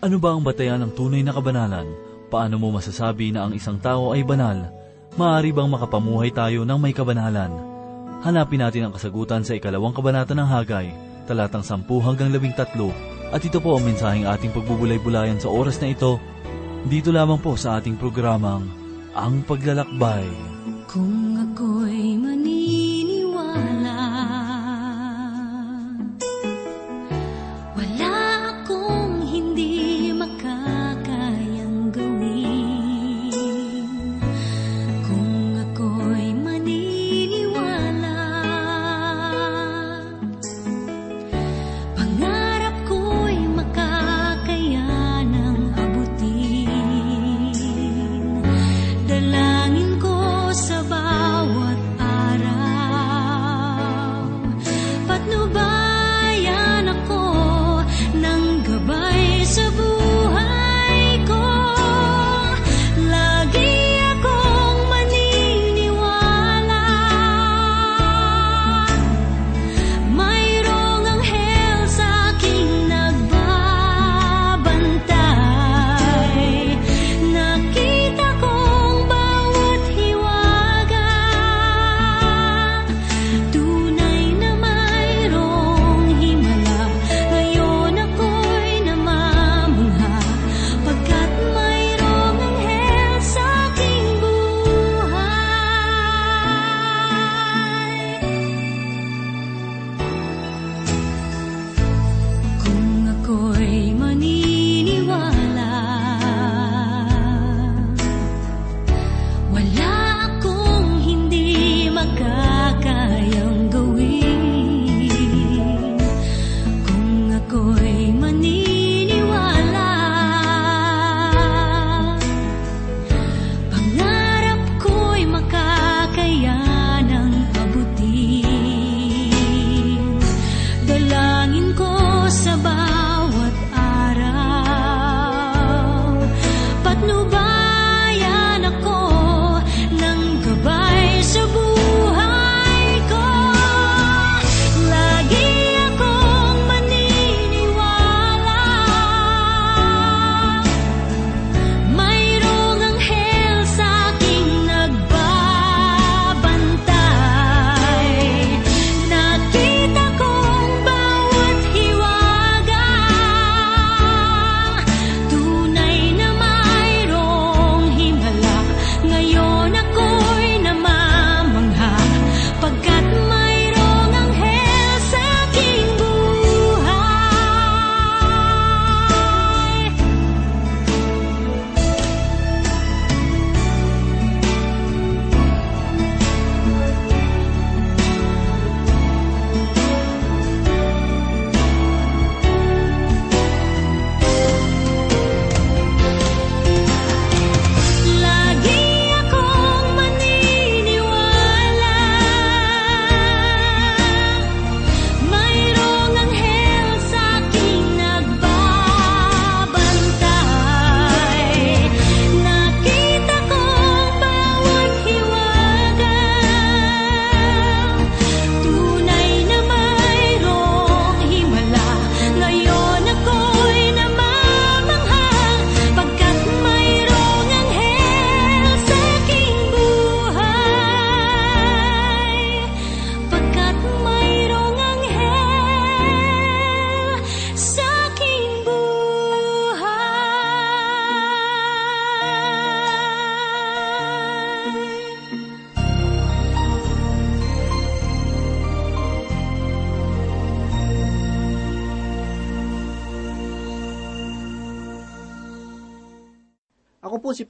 Ano ba ang batayan ng tunay na kabanalan? Paano mo masasabi na ang isang tao ay banal? Maaari bang makapamuhay tayo ng may kabanalan? Hanapin natin ang kasagutan sa ikalawang kabanata ng Hagay, talatang 10 hanggang 13. At ito po ang mensaheng ating pagbubulay-bulayan sa oras na ito, dito lamang po sa ating programang, Ang Paglalakbay. Kung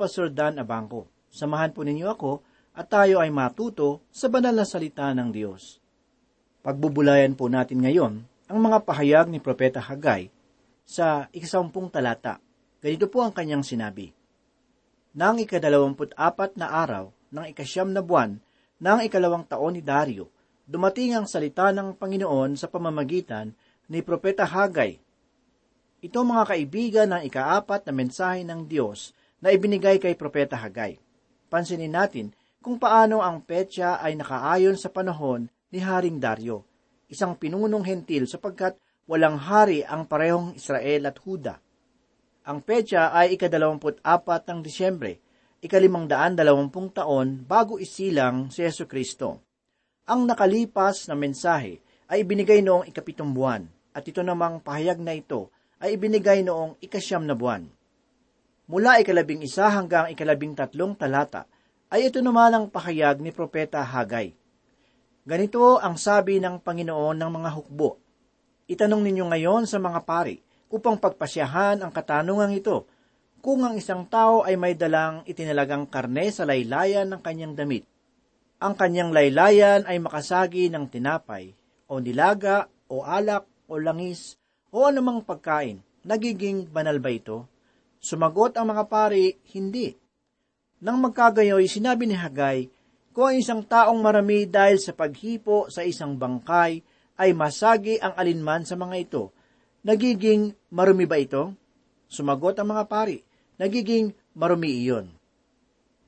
Pastor Dan Abangco. Samahan po ninyo ako at tayo ay matuto sa banal na salita ng Diyos. Pagbubulayan po natin ngayon ang mga pahayag ni Propeta Hagay sa ikasampung talata. Ganito po ang kanyang sinabi. Nang ikadalawamput apat na araw ng ikasyam na buwan ng ikalawang taon ni Dario, dumating ang salita ng Panginoon sa pamamagitan ni Propeta Hagay. Ito mga kaibigan ng ikaapat na mensahe ng Diyos na ibinigay kay Propeta Hagay. Pansinin natin kung paano ang petsa ay nakaayon sa panahon ni Haring Dario, isang pinunong hentil sapagkat walang hari ang parehong Israel at Huda. Ang petsa ay ikadalawamput apat ng Disyembre, ikalimang daan dalawampung taon bago isilang si Yesu Kristo. Ang nakalipas na mensahe ay ibinigay noong ikapitong buwan, at ito namang pahayag na ito ay ibinigay noong ikasyam na buwan. Mula ikalabing isa hanggang ikalabing tatlong talata, ay ito naman ang pahayag ni Propeta Hagay. Ganito ang sabi ng Panginoon ng mga hukbo. Itanong ninyo ngayon sa mga pari upang pagpasyahan ang katanungang ito kung ang isang tao ay may dalang itinalagang karne sa laylayan ng kanyang damit. Ang kanyang laylayan ay makasagi ng tinapay, o nilaga, o alak, o langis, o anumang pagkain. Nagiging banal ba ito? Sumagot ang mga pari, hindi. Nang magkagayoy, sinabi ni Hagay, kung ang isang taong marami dahil sa paghipo sa isang bangkay ay masagi ang alinman sa mga ito, nagiging marumi ba ito? Sumagot ang mga pari, nagiging marumi iyon.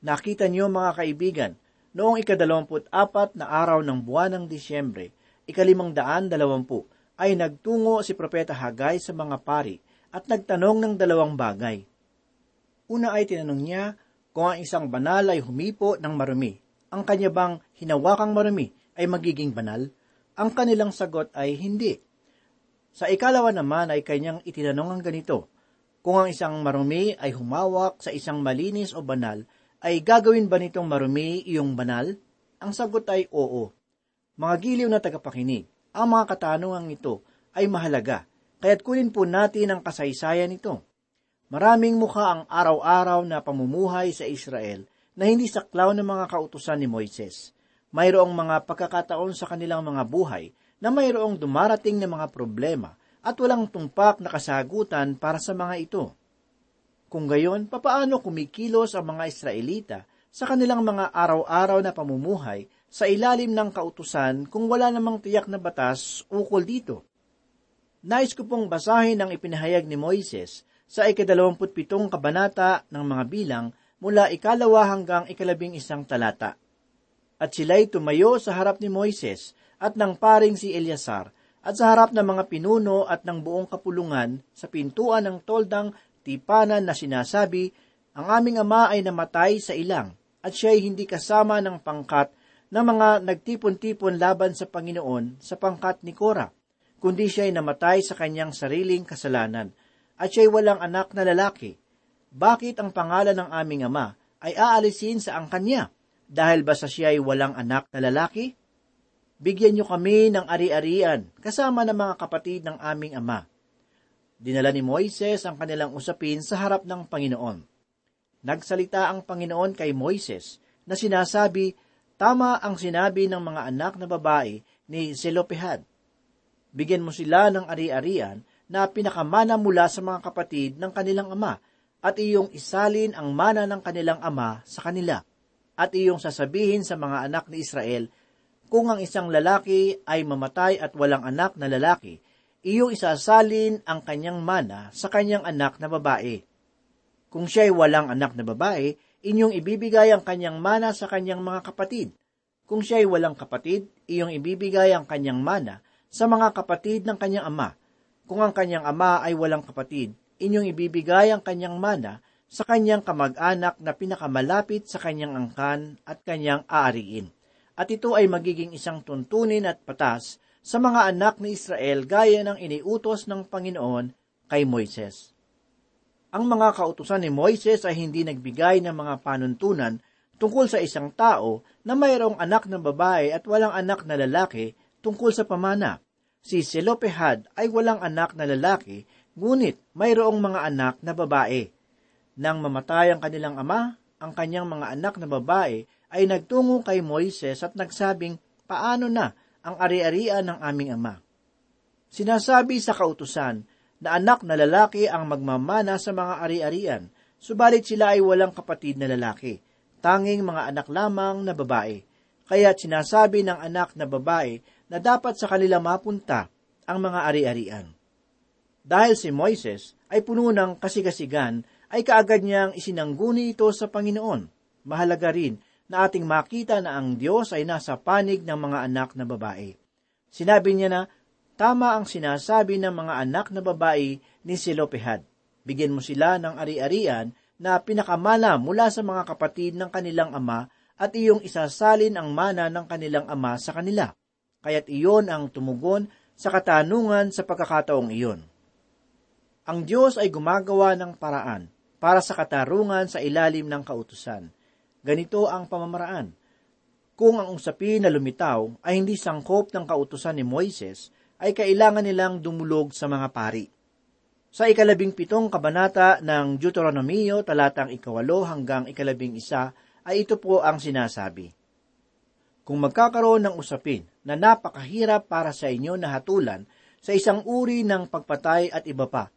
Nakita niyo mga kaibigan, noong ikadalawamput apat na araw ng buwan ng Disyembre, ikalimang daan dalawampu, ay nagtungo si Propeta Hagay sa mga pari at nagtanong ng dalawang bagay. Una ay tinanong niya kung ang isang banal ay humipo ng marumi. Ang kanya bang hinawakang marumi ay magiging banal? Ang kanilang sagot ay hindi. Sa ikalawa naman ay kanyang itinanong ang ganito, kung ang isang marumi ay humawak sa isang malinis o banal, ay gagawin ba nitong marumi iyong banal? Ang sagot ay oo. Mga giliw na tagapakinig, ang mga katanungang ito ay mahalaga Kaya't kunin po natin ang kasaysayan nito. Maraming mukha ang araw-araw na pamumuhay sa Israel na hindi saklaw ng mga kautusan ni Moises. Mayroong mga pagkakataon sa kanilang mga buhay na mayroong dumarating na mga problema at walang tumpak na kasagutan para sa mga ito. Kung gayon, papaano kumikilos ang mga Israelita sa kanilang mga araw-araw na pamumuhay sa ilalim ng kautusan kung wala namang tiyak na batas ukol dito? Nais ko pong basahin ang ipinahayag ni Moises sa ikadalawamputpitong kabanata ng mga bilang mula ikalawa hanggang ikalabing isang talata. At sila'y tumayo sa harap ni Moises at ng paring si Eliasar at sa harap ng mga pinuno at ng buong kapulungan sa pintuan ng toldang tipanan na sinasabi, ang aming ama ay namatay sa ilang at siya'y hindi kasama ng pangkat ng mga nagtipon-tipon laban sa Panginoon sa pangkat ni Korah kundi siya'y namatay sa kanyang sariling kasalanan, at siya'y walang anak na lalaki. Bakit ang pangalan ng aming ama ay aalisin sa ang kanya, dahil ba sa siya'y walang anak na lalaki? Bigyan niyo kami ng ari-arian, kasama ng mga kapatid ng aming ama. Dinala ni Moises ang kanilang usapin sa harap ng Panginoon. Nagsalita ang Panginoon kay Moises na sinasabi, tama ang sinabi ng mga anak na babae ni Zelopehad Bigyan mo sila ng ari-arian na pinakamana mula sa mga kapatid ng kanilang ama at iyong isalin ang mana ng kanilang ama sa kanila. At iyong sasabihin sa mga anak ni Israel, kung ang isang lalaki ay mamatay at walang anak na lalaki, iyong isasalin ang kanyang mana sa kanyang anak na babae. Kung siya'y walang anak na babae, inyong ibibigay ang kanyang mana sa kanyang mga kapatid. Kung siya'y walang kapatid, iyong ibibigay ang kanyang mana sa mga kapatid ng kanyang ama. Kung ang kanyang ama ay walang kapatid, inyong ibibigay ang kanyang mana sa kanyang kamag-anak na pinakamalapit sa kanyang angkan at kanyang aariin. At ito ay magiging isang tuntunin at patas sa mga anak ni Israel gaya ng iniutos ng Panginoon kay Moises. Ang mga kautusan ni Moises ay hindi nagbigay ng mga panuntunan tungkol sa isang tao na mayroong anak na babae at walang anak na lalaki tungkol sa pamana. Si Selopehad ay walang anak na lalaki, ngunit mayroong mga anak na babae. Nang mamatay ang kanilang ama, ang kanyang mga anak na babae ay nagtungo kay Moises at nagsabing, paano na ang ari-arian ng aming ama? Sinasabi sa kautusan na anak na lalaki ang magmamana sa mga ari-arian, subalit sila ay walang kapatid na lalaki, tanging mga anak lamang na babae. Kaya sinasabi ng anak na babae na dapat sa kanila mapunta ang mga ari-arian. Dahil si Moises ay puno ng kasigasigan, ay kaagad niyang isinangguni ito sa Panginoon. Mahalaga rin na ating makita na ang Diyos ay nasa panig ng mga anak na babae. Sinabi niya na, tama ang sinasabi ng mga anak na babae ni Silopehad. Bigyan mo sila ng ari-arian na pinakamana mula sa mga kapatid ng kanilang ama at iyong isasalin ang mana ng kanilang ama sa kanila. Kaya't iyon ang tumugon sa katanungan sa pagkakataong iyon. Ang Diyos ay gumagawa ng paraan para sa katarungan sa ilalim ng kautusan. Ganito ang pamamaraan. Kung ang usapin na lumitaw ay hindi sangkop ng kautusan ni Moises, ay kailangan nilang dumulog sa mga pari. Sa ikalabing pitong kabanata ng Deuteronomio talatang ikawalo hanggang ikalabing isa ay ito po ang sinasabi. Kung magkakaroon ng usapin na napakahirap para sa inyo na hatulan sa isang uri ng pagpatay at iba pa,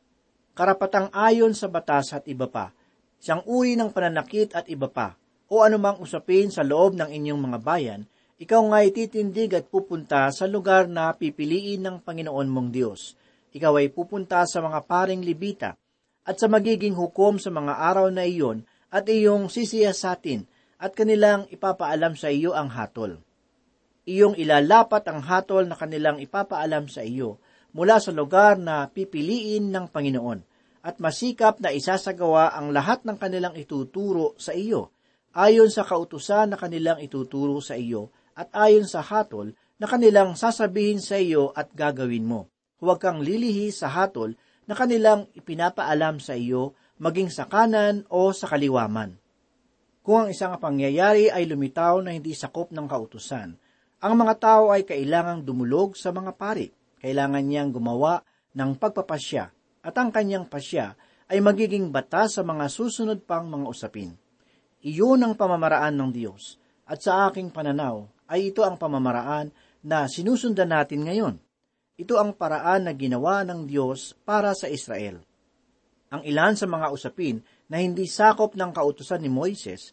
karapatang ayon sa batas at iba pa, isang uri ng pananakit at iba pa, o anumang usapin sa loob ng inyong mga bayan, ikaw nga'y titindig at pupunta sa lugar na pipiliin ng Panginoon mong Diyos – ikaw ay pupunta sa mga paring libita at sa magiging hukom sa mga araw na iyon at iyong sisiyasatin at kanilang ipapaalam sa iyo ang hatol. Iyong ilalapat ang hatol na kanilang ipapaalam sa iyo mula sa lugar na pipiliin ng Panginoon at masikap na isasagawa ang lahat ng kanilang ituturo sa iyo ayon sa kautusan na kanilang ituturo sa iyo at ayon sa hatol na kanilang sasabihin sa iyo at gagawin mo huwag kang lilihi sa hatol na kanilang ipinapaalam sa iyo maging sa kanan o sa kaliwaman. Kung ang isang pangyayari ay lumitaw na hindi sakop ng kautusan, ang mga tao ay kailangang dumulog sa mga pari. Kailangan niyang gumawa ng pagpapasya at ang kanyang pasya ay magiging batas sa mga susunod pang mga usapin. Iyon ang pamamaraan ng Diyos at sa aking pananaw ay ito ang pamamaraan na sinusundan natin ngayon. Ito ang paraan na ginawa ng Diyos para sa Israel. Ang ilan sa mga usapin na hindi sakop ng kautusan ni Moises,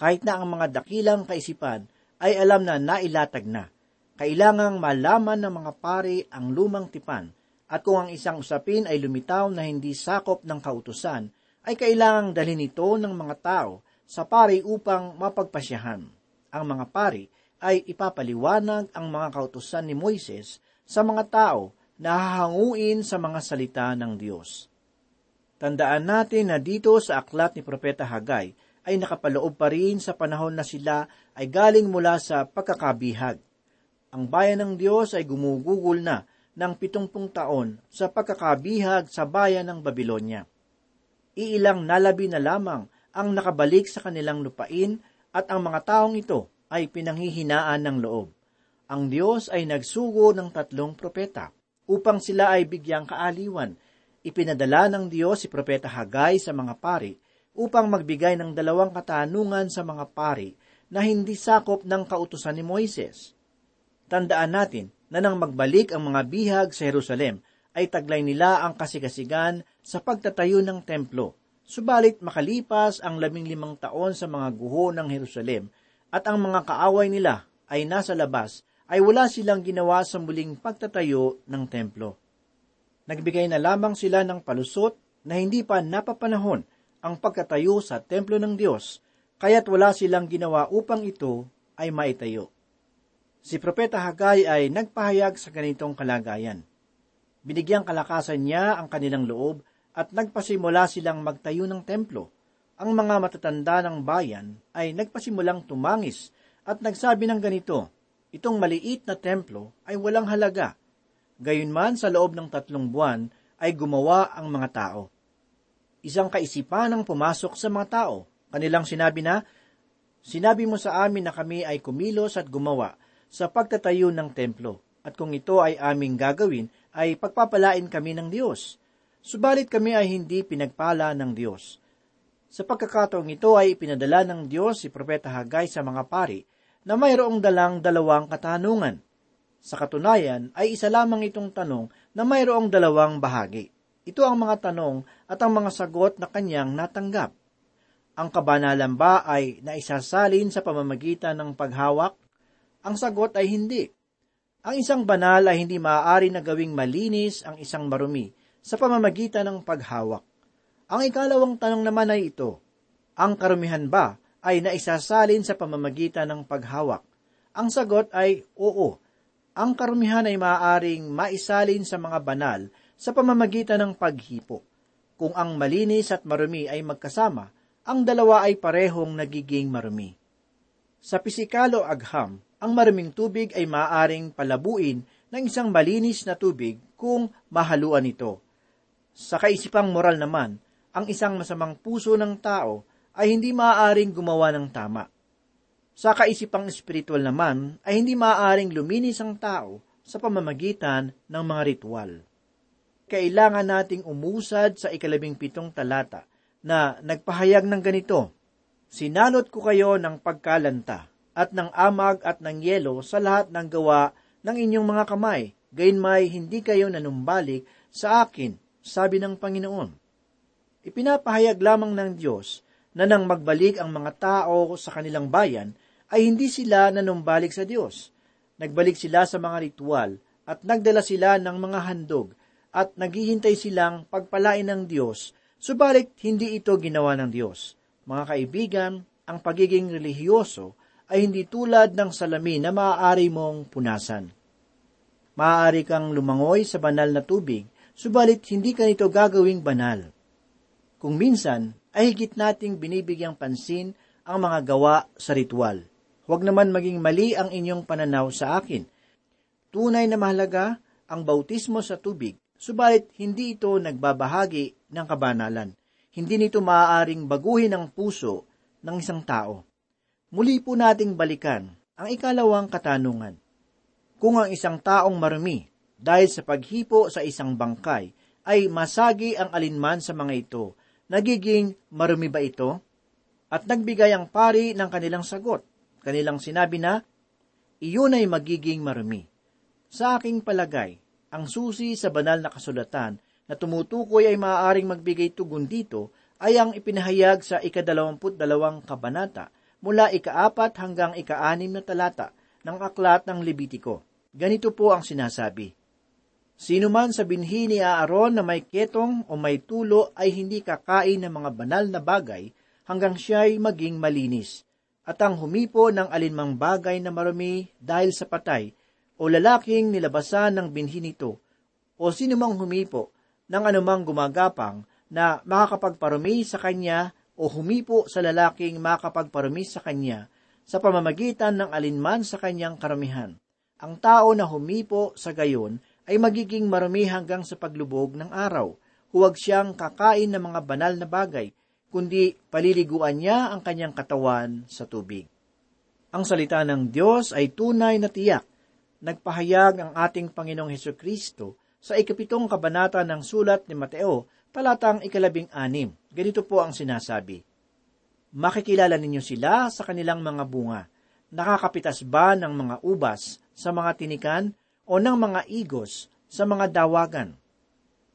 kahit na ang mga dakilang kaisipan ay alam na nailatag na. Kailangang malaman ng mga pari ang lumang tipan at kung ang isang usapin ay lumitaw na hindi sakop ng kautusan, ay kailangang dalhin ito ng mga tao sa pari upang mapagpasyahan. Ang mga pari ay ipapaliwanag ang mga kautusan ni Moises sa mga tao na hahanguin sa mga salita ng Diyos. Tandaan natin na dito sa aklat ni Propeta Hagay ay nakapaloob pa rin sa panahon na sila ay galing mula sa pagkakabihag. Ang bayan ng Diyos ay gumugugol na ng pitungpung taon sa pagkakabihag sa bayan ng Babylonia. Iilang nalabi na lamang ang nakabalik sa kanilang lupain at ang mga taong ito ay pinanghihinaan ng loob ang Diyos ay nagsugo ng tatlong propeta upang sila ay bigyang kaaliwan. Ipinadala ng Diyos si Propeta Hagay sa mga pari upang magbigay ng dalawang katanungan sa mga pari na hindi sakop ng kautusan ni Moises. Tandaan natin na nang magbalik ang mga bihag sa Jerusalem, ay taglay nila ang kasigasigan sa pagtatayo ng templo. Subalit makalipas ang labing limang taon sa mga guho ng Jerusalem at ang mga kaaway nila ay nasa labas, ay wala silang ginawa sa muling pagtatayo ng templo. Nagbigay na lamang sila ng palusot na hindi pa napapanahon ang pagkatayo sa templo ng Diyos, kaya't wala silang ginawa upang ito ay maitayo. Si Propeta Hagay ay nagpahayag sa ganitong kalagayan. Binigyang kalakasan niya ang kanilang loob at nagpasimula silang magtayo ng templo. Ang mga matatanda ng bayan ay nagpasimulang tumangis at nagsabi ng ganito, itong maliit na templo ay walang halaga. Gayunman sa loob ng tatlong buwan ay gumawa ang mga tao. Isang kaisipan ang pumasok sa mga tao. Kanilang sinabi na, Sinabi mo sa amin na kami ay kumilos at gumawa sa pagtatayo ng templo, at kung ito ay aming gagawin, ay pagpapalain kami ng Diyos. Subalit kami ay hindi pinagpala ng Diyos. Sa pagkakataong ito ay ipinadala ng Diyos si Propeta Hagay sa mga pari na mayroong dalang dalawang katanungan. Sa katunayan ay isa lamang itong tanong na mayroong dalawang bahagi. Ito ang mga tanong at ang mga sagot na kanyang natanggap. Ang kabanalan ba ay naisasalin sa pamamagitan ng paghawak? Ang sagot ay hindi. Ang isang banal ay hindi maaari na gawing malinis ang isang marumi sa pamamagitan ng paghawak. Ang ikalawang tanong naman ay ito, ang karumihan ba ay naisasalin sa pamamagitan ng paghawak? Ang sagot ay oo. Ang karumihan ay maaaring maisalin sa mga banal sa pamamagitan ng paghipo. kung ang malinis at marumi ay magkasama, ang dalawa ay parehong nagiging marumi. Sa pisikalo agham, ang maruming tubig ay maaaring palabuin ng isang malinis na tubig kung mahaluan ito. Sa kaisipang moral naman, ang isang masamang puso ng tao ay hindi maaaring gumawa ng tama. Sa kaisipang espiritual naman ay hindi maaaring luminis ang tao sa pamamagitan ng mga ritual. Kailangan nating umusad sa ikalabing pitong talata na nagpahayag ng ganito, Sinalot ko kayo ng pagkalanta at ng amag at ng yelo sa lahat ng gawa ng inyong mga kamay, gayon may hindi kayo nanumbalik sa akin, sabi ng Panginoon. Ipinapahayag lamang ng Diyos na nang magbalik ang mga tao sa kanilang bayan, ay hindi sila nanumbalik sa Diyos. Nagbalik sila sa mga ritual at nagdala sila ng mga handog at naghihintay silang pagpalain ng Diyos, subalit hindi ito ginawa ng Diyos. Mga kaibigan, ang pagiging relihiyoso ay hindi tulad ng salamin na maaari mong punasan. Maaari kang lumangoy sa banal na tubig, subalit hindi ka nito gagawing banal. Kung minsan, ay higit nating binibigyang pansin ang mga gawa sa ritual. Huwag naman maging mali ang inyong pananaw sa akin. Tunay na mahalaga ang bautismo sa tubig, subalit hindi ito nagbabahagi ng kabanalan. Hindi nito maaaring baguhin ang puso ng isang tao. Muli po nating balikan ang ikalawang katanungan. Kung ang isang taong marumi dahil sa paghipo sa isang bangkay ay masagi ang alinman sa mga ito, Nagiging marumi ba ito? At nagbigay ang pari ng kanilang sagot. Kanilang sinabi na, iyon ay magiging marumi. Sa aking palagay, ang susi sa banal na kasulatan na tumutukoy ay maaaring magbigay tugon dito ay ang ipinahayag sa ikadalawamput dalawang kabanata mula ikaapat hanggang ikaanim na talata ng aklat ng Lebitiko. Ganito po ang sinasabi. Sino man sa binhi ni Aaron na may ketong o may tulo ay hindi kakain ng mga banal na bagay hanggang siya'y maging malinis. At ang humipo ng alinmang bagay na marumi dahil sa patay o lalaking nilabasan ng binhi nito o sino mang humipo ng anumang gumagapang na makakapagparumi sa kanya o humipo sa lalaking makakapagparumi sa kanya sa pamamagitan ng alinman sa kanyang karamihan. Ang tao na humipo sa gayon ay magiging marumi hanggang sa paglubog ng araw. Huwag siyang kakain ng mga banal na bagay, kundi paliliguan niya ang kanyang katawan sa tubig. Ang salita ng Diyos ay tunay na tiyak. Nagpahayag ang ating Panginoong Heso Kristo sa ikapitong kabanata ng sulat ni Mateo, talatang ikalabing anim. Ganito po ang sinasabi. Makikilala ninyo sila sa kanilang mga bunga. Nakakapitas ba ng mga ubas sa mga tinikan o ng mga igos sa mga dawagan.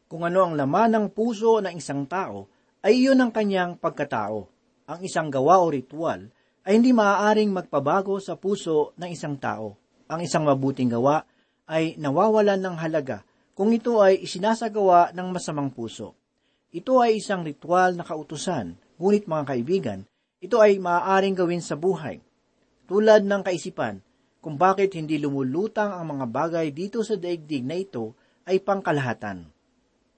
Kung ano ang laman ng puso ng isang tao, ay iyon ang kanyang pagkatao. Ang isang gawa o ritual ay hindi maaaring magpabago sa puso ng isang tao. Ang isang mabuting gawa ay nawawalan ng halaga kung ito ay isinasagawa ng masamang puso. Ito ay isang ritual na kautusan, ngunit mga kaibigan, ito ay maaaring gawin sa buhay. Tulad ng kaisipan, kung bakit hindi lumulutang ang mga bagay dito sa daigdig na ito ay pangkalahatan.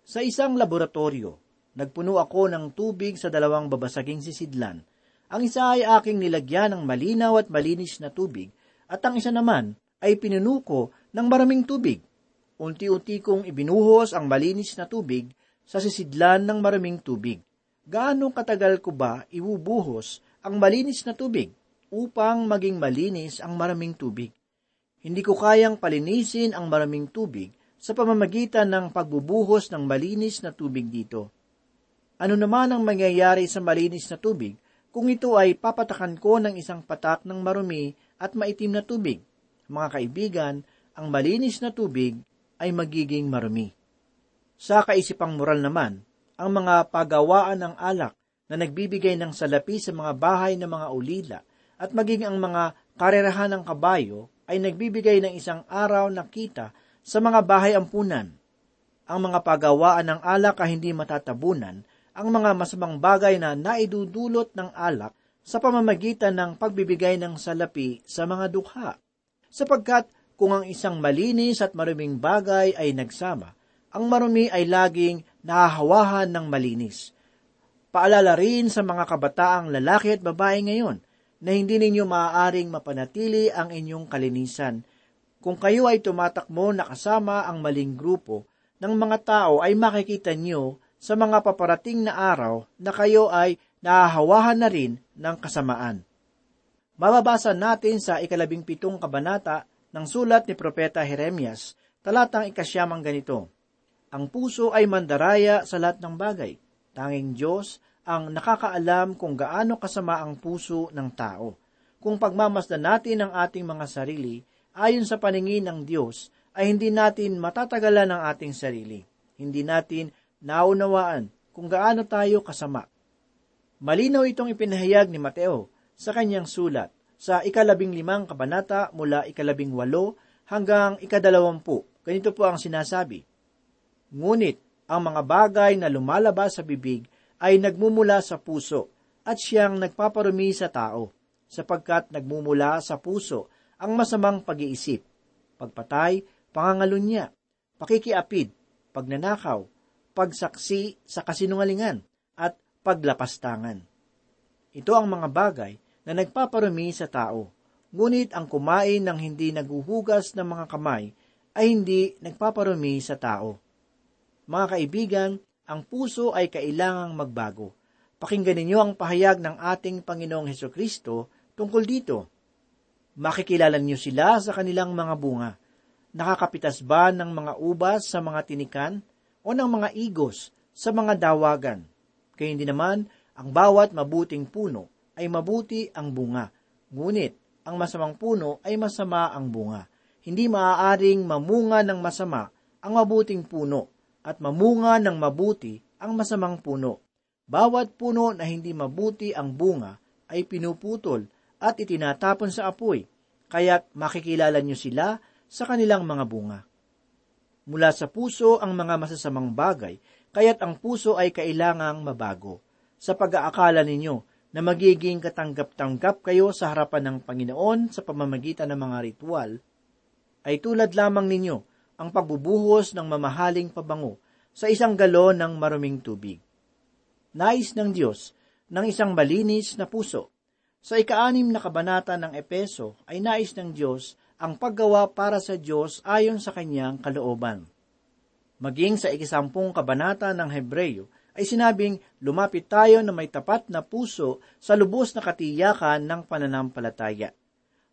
Sa isang laboratorio, nagpuno ako ng tubig sa dalawang babasaging sisidlan. Ang isa ay aking nilagyan ng malinaw at malinis na tubig, at ang isa naman ay pinuno ko ng maraming tubig. Unti-unti kong ibinuhos ang malinis na tubig sa sisidlan ng maraming tubig. Gaano katagal ko ba ibubuhos ang malinis na tubig? upang maging malinis ang maraming tubig. Hindi ko kayang palinisin ang maraming tubig sa pamamagitan ng pagbubuhos ng malinis na tubig dito. Ano naman ang mangyayari sa malinis na tubig kung ito ay papatakan ko ng isang patak ng marumi at maitim na tubig? Mga kaibigan, ang malinis na tubig ay magiging marumi. Sa kaisipang moral naman, ang mga pagawaan ng alak na nagbibigay ng salapi sa mga bahay ng mga ulila at maging ang mga karerahan ng kabayo ay nagbibigay ng isang araw na kita sa mga bahay ampunan. Ang mga pagawaan ng alak ay hindi matatabunan ang mga masamang bagay na naidudulot ng alak sa pamamagitan ng pagbibigay ng salapi sa mga dukha. Sapagkat kung ang isang malinis at maruming bagay ay nagsama, ang marumi ay laging nahahawahan ng malinis. Paalala rin sa mga kabataang lalaki at babae ngayon na hindi ninyo maaaring mapanatili ang inyong kalinisan. Kung kayo ay tumatakbo na kasama ang maling grupo ng mga tao ay makikita nyo sa mga paparating na araw na kayo ay nahahawahan na rin ng kasamaan. Mababasa natin sa ikalabing pitong kabanata ng sulat ni Propeta Jeremias, talatang ikasyamang ganito, Ang puso ay mandaraya sa lahat ng bagay. Tanging Diyos ang nakakaalam kung gaano kasama ang puso ng tao. Kung pagmamasdan natin ang ating mga sarili, ayon sa paningin ng Diyos, ay hindi natin matatagalan ang ating sarili. Hindi natin naunawaan kung gaano tayo kasama. Malinaw itong ipinahayag ni Mateo sa kanyang sulat sa ikalabing limang kabanata mula ikalabing walo hanggang ikadalawampu. Ganito po ang sinasabi. Ngunit ang mga bagay na lumalabas sa bibig ay nagmumula sa puso at siyang nagpaparumi sa tao, sapagkat nagmumula sa puso ang masamang pag-iisip, pagpatay, pangangalunya, pakikiapid, pagnanakaw, pagsaksi sa kasinungalingan, at paglapastangan. Ito ang mga bagay na nagpaparumi sa tao. Ngunit ang kumain ng hindi naguhugas ng mga kamay ay hindi nagpaparumi sa tao. Mga kaibigan, ang puso ay kailangang magbago. Pakinggan ninyo ang pahayag ng ating Panginoong Heso Kristo tungkol dito. Makikilala niyo sila sa kanilang mga bunga. Nakakapitas ba ng mga ubas sa mga tinikan o ng mga igos sa mga dawagan? Kaya hindi naman, ang bawat mabuting puno ay mabuti ang bunga. Ngunit, ang masamang puno ay masama ang bunga. Hindi maaaring mamunga ng masama ang mabuting puno at mamunga ng mabuti ang masamang puno. Bawat puno na hindi mabuti ang bunga ay pinuputol at itinatapon sa apoy, kaya't makikilala nyo sila sa kanilang mga bunga. Mula sa puso ang mga masasamang bagay, kaya't ang puso ay kailangang mabago. Sa pag-aakala ninyo na magiging katanggap-tanggap kayo sa harapan ng Panginoon sa pamamagitan ng mga ritual, ay tulad lamang ninyo ang pagbubuhos ng mamahaling pabango sa isang galon ng maruming tubig. Nais ng Diyos ng isang malinis na puso. Sa ikaanim na kabanata ng Epeso ay nais ng Diyos ang paggawa para sa Diyos ayon sa kanyang kalooban. Maging sa ikisampung kabanata ng Hebreyo ay sinabing lumapit tayo na may tapat na puso sa lubos na katiyakan ng pananampalataya.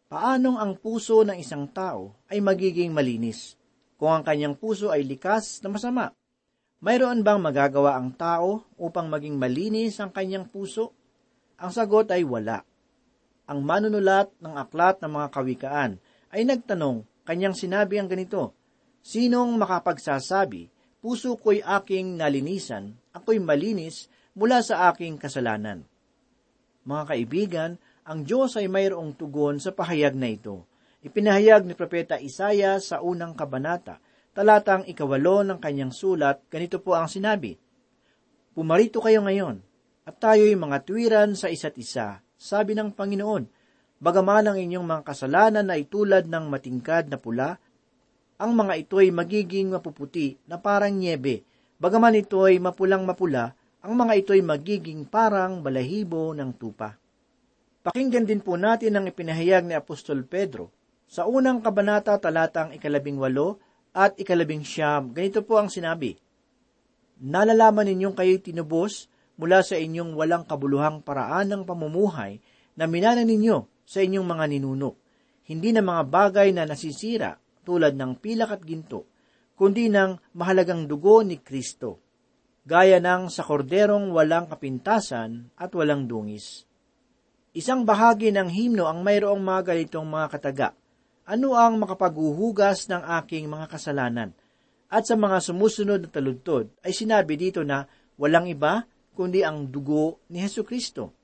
Paanong ang puso ng isang tao ay magiging malinis? Kung ang kanyang puso ay likas na masama, mayroon bang magagawa ang tao upang maging malinis ang kanyang puso? Ang sagot ay wala. Ang manunulat ng aklat ng mga kawikaan ay nagtanong, kanyang sinabi ang ganito, Sinong makapagsasabi puso ko'y aking nalinisan, ako'y malinis mula sa aking kasalanan. Mga kaibigan, ang Diyos ay mayroong tugon sa pahayag na ito. Ipinahayag ni Propeta Isaya sa unang kabanata, talatang ikawalo ng kanyang sulat, ganito po ang sinabi, Pumarito kayo ngayon, at tayo'y mga tuwiran sa isa't isa, sabi ng Panginoon, bagaman ang inyong mga kasalanan ay tulad ng matingkad na pula, ang mga ito ay magiging mapuputi na parang niebe. Bagaman ito ay mapulang mapula, ang mga ito ay magiging parang balahibo ng tupa. Pakinggan din po natin ang ipinahayag ni Apostol Pedro sa unang kabanata talatang ikalabing walo at ikalabing siyam. Ganito po ang sinabi, Nalalaman ninyong kayo'y tinubos mula sa inyong walang kabuluhang paraan ng pamumuhay na minana ninyo sa inyong mga ninuno, hindi na mga bagay na nasisira tulad ng pilak at ginto, kundi ng mahalagang dugo ni Kristo, gaya ng sa korderong walang kapintasan at walang dungis. Isang bahagi ng himno ang mayroong mga ganitong mga kataga. Ano ang makapaghuhugas ng aking mga kasalanan? At sa mga sumusunod na taludtod ay sinabi dito na walang iba kundi ang dugo ni Heso Kristo.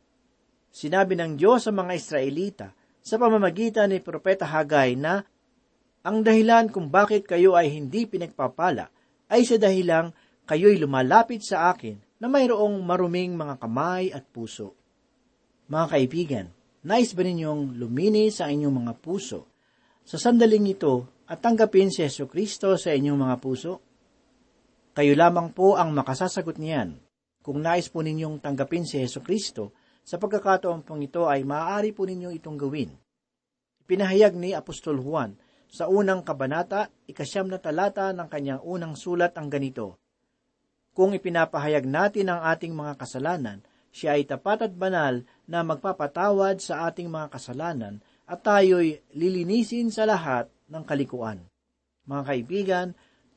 Sinabi ng Diyos sa mga Israelita sa pamamagitan ni Propeta Hagay na ang dahilan kung bakit kayo ay hindi pinagpapala ay sa dahilang kayo'y lumalapit sa akin na mayroong maruming mga kamay at puso. Mga kaibigan, nais ba ninyong luminis sa inyong mga puso sa sandaling ito at tanggapin si Yeso Kristo sa inyong mga puso? Kayo lamang po ang makasasagot niyan. Kung nais po ninyong tanggapin si Yeso Kristo, sa pagkakataon pong ito ay maaari po ninyong itong gawin. Pinahayag ni Apostol Juan sa unang kabanata, ikasyam na talata ng kanyang unang sulat ang ganito, Kung ipinapahayag natin ang ating mga kasalanan, siya ay tapat at banal na magpapatawad sa ating mga kasalanan at tayo'y lilinisin sa lahat ng kalikuan. Mga kaibigan,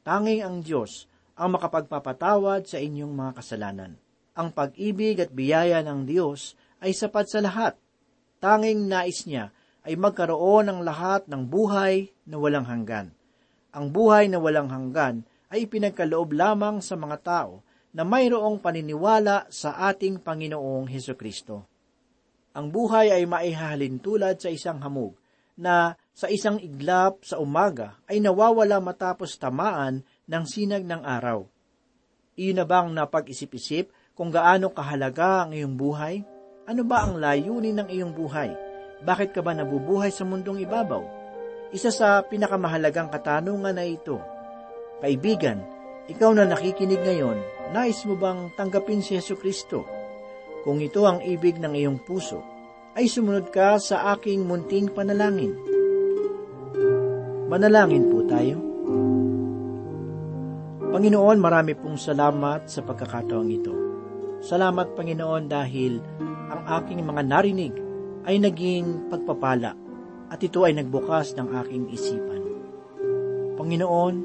tanging ang Diyos ang makapagpapatawad sa inyong mga kasalanan. Ang pag-ibig at biyaya ng Diyos ay sapat sa lahat. Tanging nais niya ay magkaroon ng lahat ng buhay na walang hanggan. Ang buhay na walang hanggan ay ipinagkaloob lamang sa mga tao na mayroong paniniwala sa ating Panginoong Heso Kristo. Ang buhay ay maihahalin tulad sa isang hamog na sa isang iglap sa umaga ay nawawala matapos tamaan ng sinag ng araw. Iyon na bang napag-isip-isip kung gaano kahalaga ang iyong buhay? Ano ba ang layunin ng iyong buhay? Bakit ka ba nabubuhay sa mundong ibabaw? Isa sa pinakamahalagang katanungan na ito. Kaibigan, ikaw na nakikinig ngayon, nais mo bang tanggapin si Yesu Kristo? Kung ito ang ibig ng iyong puso, ay sumunod ka sa aking munting panalangin. Manalangin po tayo. Panginoon, marami pong salamat sa pagkakataong ito. Salamat, Panginoon, dahil ang aking mga narinig ay naging pagpapala at ito ay nagbukas ng aking isipan. Panginoon,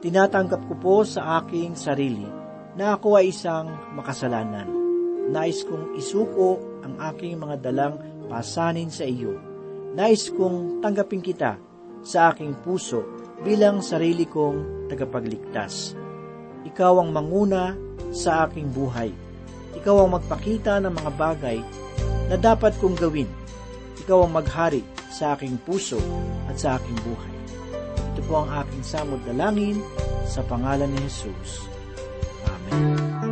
tinatanggap ko po sa aking sarili na ako ay isang makasalanan. Nais kong isuko ang aking mga dalang pasanin sa iyo. Nais kong tanggapin kita sa aking puso bilang sarili kong tagapagligtas. Ikaw ang manguna sa aking buhay. Ikaw ang magpakita ng mga bagay na dapat kong gawin. Ikaw ang maghari sa aking puso at sa aking buhay. Ito po ang aking samod dalangin sa pangalan ni Jesus. Amen.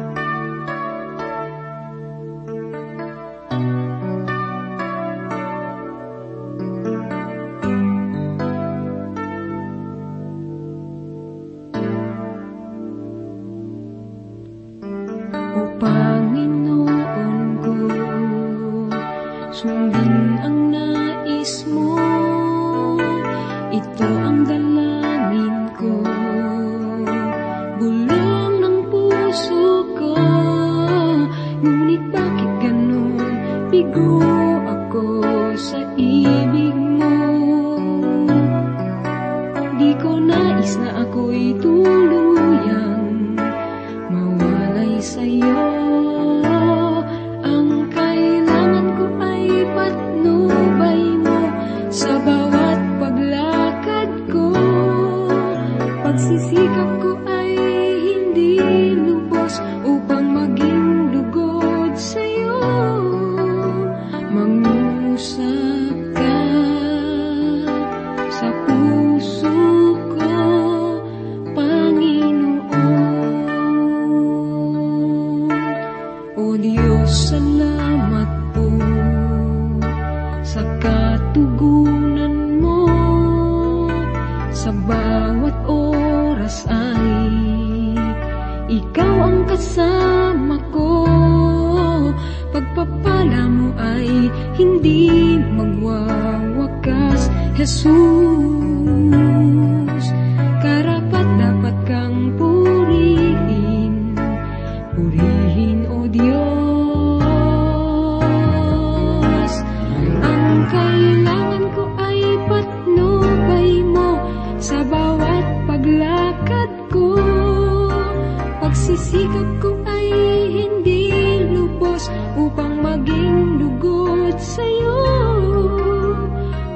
Sa'yo.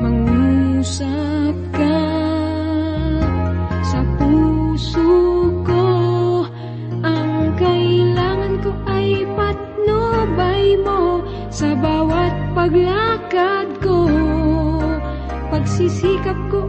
Mangusap ka sa puso ko. Ang kailangan ko ay patnubay mo sa bawat paglakad ko. Pagsisikap ko